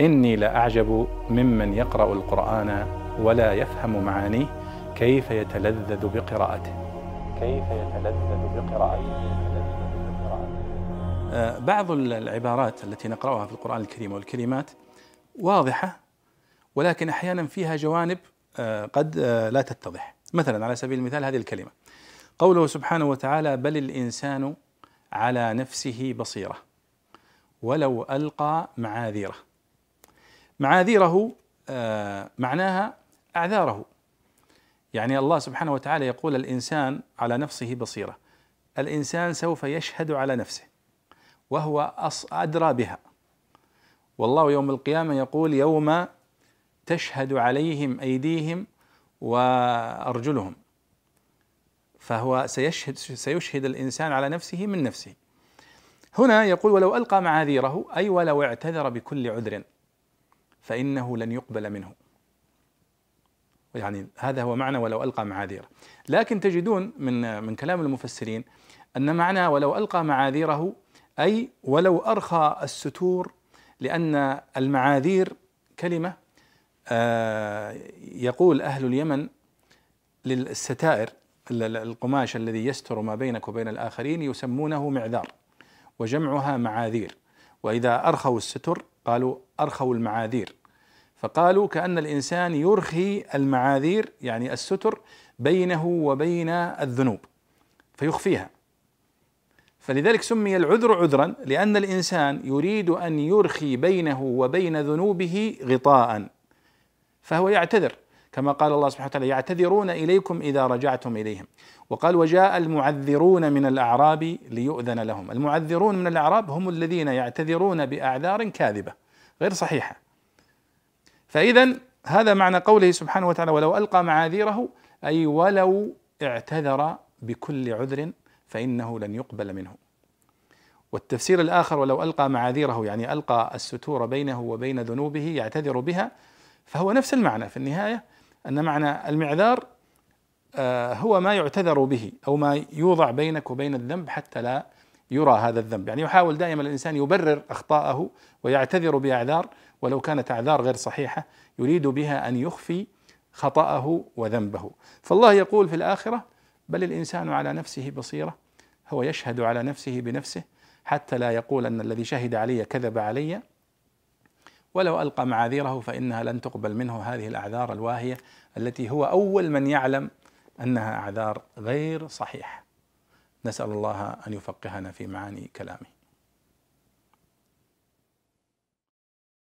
إني لأعجب ممن يقرأ القرآن ولا يفهم معانيه كيف يتلذذ بقراءته. كيف يتلذذ بقراءته. آه، بعض العبارات التي نقرأها في القرآن الكريم والكلمات واضحة ولكن أحيانا فيها جوانب آه، قد آه، لا تتضح. مثلا على سبيل المثال هذه الكلمة. قوله سبحانه وتعالى بل الإنسان على نفسه بصيرة ولو ألقى معاذيره. معاذيره معناها أعذاره. يعني الله سبحانه وتعالى يقول الإنسان على نفسه بصيرة. الإنسان سوف يشهد على نفسه وهو أدرى بها. والله يوم القيامة يقول يوم تشهد عليهم أيديهم وأرجلهم. فهو سيشهد سيشهد الإنسان على نفسه من نفسه. هنا يقول ولو ألقى معاذيره أي ولو اعتذر بكل عذر. فإنه لن يقبل منه. يعني هذا هو معنى ولو ألقى معاذيره. لكن تجدون من من كلام المفسرين أن معنى ولو ألقى معاذيره أي ولو أرخى الستور لأن المعاذير كلمة آه، يقول أهل اليمن للستائر القماش الذي يستر ما بينك وبين الآخرين يسمونه معذار وجمعها معاذير. وإذا أرخوا الستر قالوا أرخوا المعاذير. فقالوا كأن الإنسان يرخي المعاذير يعني الستر بينه وبين الذنوب فيخفيها. فلذلك سمي العذر عذرا لأن الإنسان يريد أن يرخي بينه وبين ذنوبه غطاء. فهو يعتذر كما قال الله سبحانه وتعالى يعتذرون إليكم إذا رجعتم إليهم وقال وجاء المعذرون من الأعراب ليؤذن لهم المعذرون من الأعراب هم الذين يعتذرون بأعذار كاذبة غير صحيحة. فإذا هذا معنى قوله سبحانه وتعالى ولو ألقى معاذيره أي ولو اعتذر بكل عذر فإنه لن يقبل منه والتفسير الآخر ولو ألقى معاذيره يعني ألقى الستور بينه وبين ذنوبه يعتذر بها فهو نفس المعنى في النهاية أن معنى المعذار آه، هو ما يعتذر به أو ما يوضع بينك وبين الذنب حتى لا يرى هذا الذنب. يعني يحاول دائما الإنسان يبرر أخطاءه ويعتذر بأعذار ولو كانت أعذار غير صحيحة يريد بها أن يخفي خطأه وذنبه. فالله يقول في الآخرة بل الإنسان على نفسه بصيرة هو يشهد على نفسه بنفسه حتى لا يقول أن الذي شهد علي كذب علي. ولو ألقى معاذيره فإنها لن تقبل منه هذه الأعذار الواهية التي هو أول من يعلم أنها أعذار غير صحيحة. نسأل الله أن يفقهنا في معاني كلامه.